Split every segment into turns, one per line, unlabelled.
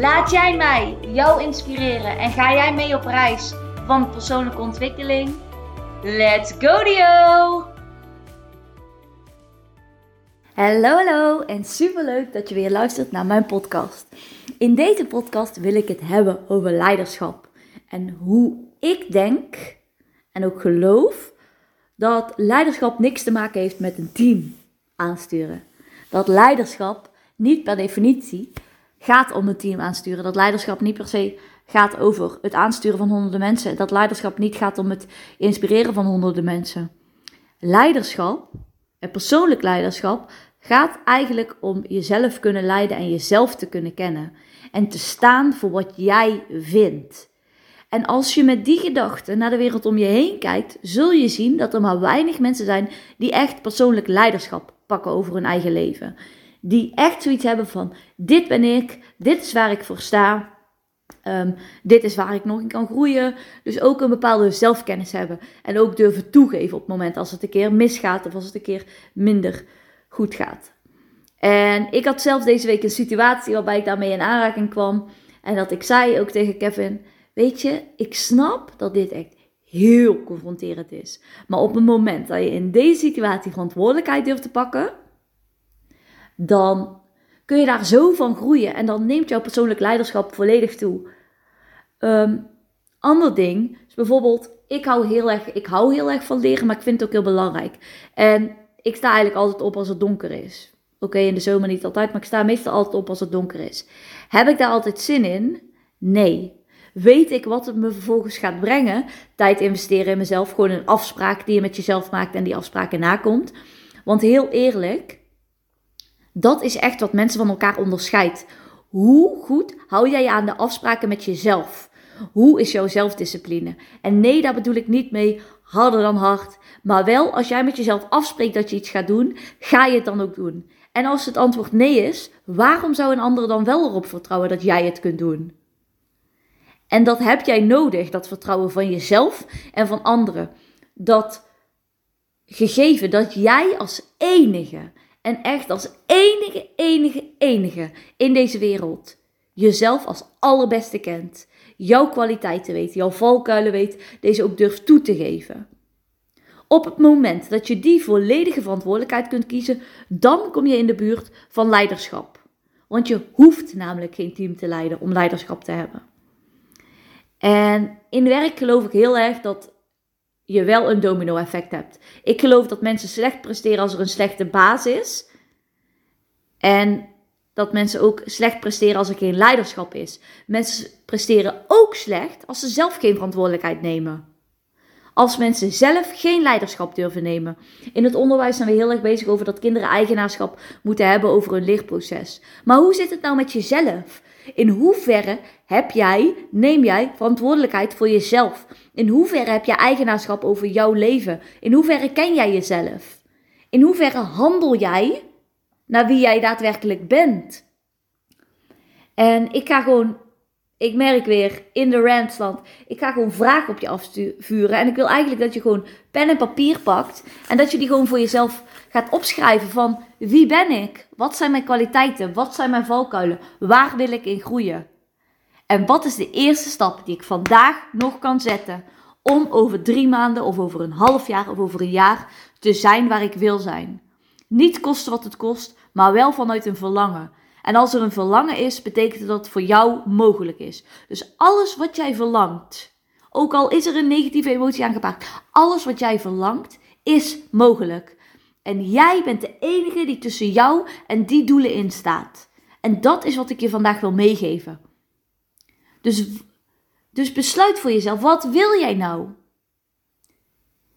Laat jij mij jou inspireren en ga jij mee op reis van persoonlijke ontwikkeling? Let's go Dio! Hallo hallo en super leuk dat je weer luistert naar mijn podcast. In deze podcast wil ik het hebben over leiderschap en hoe ik denk en ook geloof dat leiderschap niks te maken heeft met een team aansturen. Dat leiderschap niet per definitie gaat om een team aansturen. Dat leiderschap niet per se gaat over het aansturen van honderden mensen. Dat leiderschap niet gaat om het inspireren van honderden mensen. Leiderschap, en persoonlijk leiderschap, gaat eigenlijk om jezelf kunnen leiden en jezelf te kunnen kennen. En te staan voor wat jij vindt. En als je met die gedachten naar de wereld om je heen kijkt, zul je zien dat er maar weinig mensen zijn die echt persoonlijk leiderschap pakken over hun eigen leven. Die echt zoiets hebben van: dit ben ik, dit is waar ik voor sta. Ehm, dit is waar ik nog in kan groeien. Dus ook een bepaalde zelfkennis hebben. En ook durven toegeven op het moment als het een keer misgaat of als het een keer minder goed gaat. En ik had zelf deze week een situatie waarbij ik daarmee in aanraking kwam. En dat ik zei ook tegen Kevin: Weet je, ik snap dat dit echt heel confronterend is. Maar op het moment dat je in deze situatie verantwoordelijkheid durft te pakken, dan kun je daar zo van groeien. En dan neemt jouw persoonlijk leiderschap volledig toe. Um, ander ding is bijvoorbeeld, ik hou, heel erg, ik hou heel erg van leren, maar ik vind het ook heel belangrijk. En ik sta eigenlijk altijd op als het donker is. Oké, in de zomer niet altijd, maar ik sta meestal altijd op als het donker is. Heb ik daar altijd zin in? Nee. Weet ik wat het me vervolgens gaat brengen? Tijd investeren in mezelf. Gewoon een afspraak die je met jezelf maakt en die afspraken nakomt. Want heel eerlijk, dat is echt wat mensen van elkaar onderscheidt. Hoe goed hou jij je aan de afspraken met jezelf? Hoe is jouw zelfdiscipline? En nee, daar bedoel ik niet mee harder dan hard. Maar wel, als jij met jezelf afspreekt dat je iets gaat doen, ga je het dan ook doen. En als het antwoord nee is, waarom zou een ander dan wel erop vertrouwen dat jij het kunt doen? En dat heb jij nodig, dat vertrouwen van jezelf en van anderen. Dat gegeven dat jij als enige en echt als enige, enige, enige in deze wereld jezelf als allerbeste kent. Jouw kwaliteiten weet, jouw valkuilen weet, deze ook durft toe te geven. Op het moment dat je die volledige verantwoordelijkheid kunt kiezen, dan kom je in de buurt van leiderschap. Want je hoeft namelijk geen team te leiden om leiderschap te hebben. En in werk geloof ik heel erg dat je wel een domino-effect hebt. Ik geloof dat mensen slecht presteren als er een slechte baas is. En dat mensen ook slecht presteren als er geen leiderschap is. Mensen presteren ook slecht als ze zelf geen verantwoordelijkheid nemen. Als mensen zelf geen leiderschap durven nemen. In het onderwijs zijn we heel erg bezig over dat kinderen eigenaarschap moeten hebben over hun leerproces. Maar hoe zit het nou met jezelf? In hoeverre heb jij, neem jij verantwoordelijkheid voor jezelf? In hoeverre heb je eigenaarschap over jouw leven? In hoeverre ken jij jezelf? In hoeverre handel jij naar wie jij daadwerkelijk bent? En ik ga gewoon, ik merk weer in de Randstand, ik ga gewoon vragen op je afvuren. En ik wil eigenlijk dat je gewoon pen en papier pakt en dat je die gewoon voor jezelf gaat opschrijven van wie ben ik? Wat zijn mijn kwaliteiten? Wat zijn mijn valkuilen? Waar wil ik in groeien? En wat is de eerste stap die ik vandaag nog kan zetten om over drie maanden of over een half jaar of over een jaar te zijn waar ik wil zijn? Niet kosten wat het kost, maar wel vanuit een verlangen. En als er een verlangen is, betekent dat het voor jou mogelijk is. Dus alles wat jij verlangt, ook al is er een negatieve emotie aangepakt, alles wat jij verlangt is mogelijk. En jij bent de enige die tussen jou en die doelen in staat. En dat is wat ik je vandaag wil meegeven. Dus, dus besluit voor jezelf, wat wil jij nou?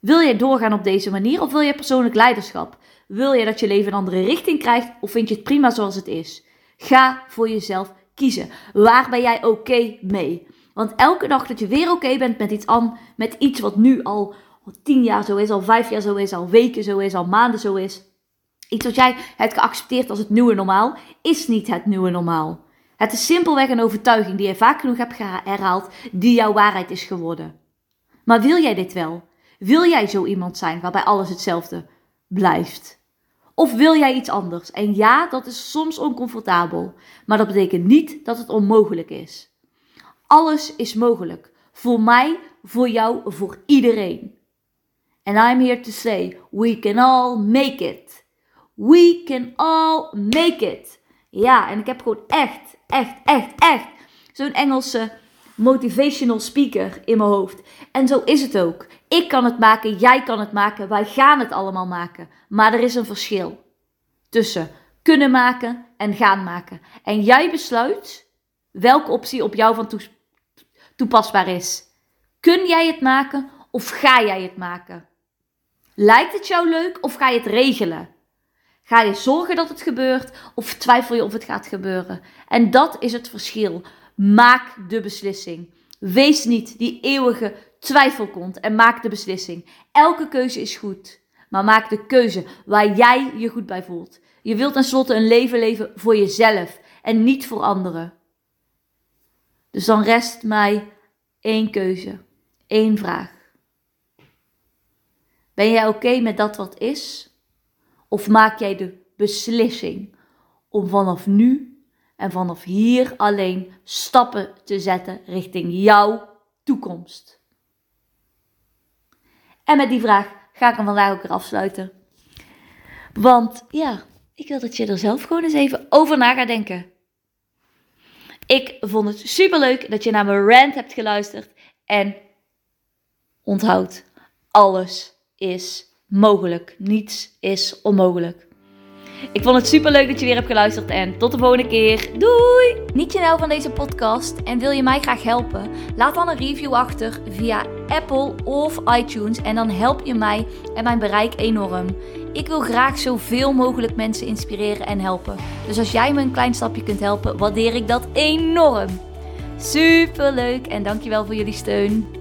Wil jij doorgaan op deze manier of wil jij persoonlijk leiderschap? Wil jij dat je leven een andere richting krijgt of vind je het prima zoals het is? Ga voor jezelf kiezen. Waar ben jij oké mee? Want elke dag dat je weer oké bent met iets, aan, met iets wat nu al tien jaar zo is, al vijf jaar zo is, al weken zo is, al maanden zo is. Iets wat jij hebt geaccepteerd als het nieuwe normaal, is niet het nieuwe normaal. Het is simpelweg een overtuiging die je vaak genoeg hebt herhaald, die jouw waarheid is geworden. Maar wil jij dit wel? Wil jij zo iemand zijn waarbij alles hetzelfde blijft? Of wil jij iets anders? En ja, dat is soms oncomfortabel, maar dat betekent niet dat het onmogelijk is. Alles is mogelijk. Voor mij, voor jou, voor iedereen. And I'm here to say, we can all make it. We can all make it. Ja, en ik heb gewoon echt, echt, echt, echt zo'n Engelse motivational speaker in mijn hoofd. En zo is het ook. Ik kan het maken, jij kan het maken, wij gaan het allemaal maken. Maar er is een verschil tussen kunnen maken en gaan maken. En jij besluit welke optie op jou van toepasbaar is. Kun jij het maken of ga jij het maken? Lijkt het jou leuk of ga je het regelen? Ga je zorgen dat het gebeurt of twijfel je of het gaat gebeuren? En dat is het verschil. Maak de beslissing. Wees niet die eeuwige twijfelkont en maak de beslissing. Elke keuze is goed, maar maak de keuze waar jij je goed bij voelt. Je wilt tenslotte een leven leven voor jezelf en niet voor anderen. Dus dan rest mij één keuze, één vraag. Ben jij oké met dat wat is? Of maak jij de beslissing om vanaf nu en vanaf hier alleen stappen te zetten richting jouw toekomst? En met die vraag ga ik hem vandaag ook weer afsluiten. Want ja, ik wil dat je er zelf gewoon eens even over na gaat denken. Ik vond het super leuk dat je naar mijn rant hebt geluisterd. En onthoud, alles is mogelijk. Niets is onmogelijk. Ik vond het super leuk dat je weer hebt geluisterd en tot de volgende keer. Doei! Niet je nou van deze podcast en wil je mij graag helpen? Laat dan een review achter via Apple of iTunes en dan help je mij en mijn bereik enorm. Ik wil graag zoveel mogelijk mensen inspireren en helpen. Dus als jij me een klein stapje kunt helpen, waardeer ik dat enorm. Super leuk en dankjewel voor jullie steun.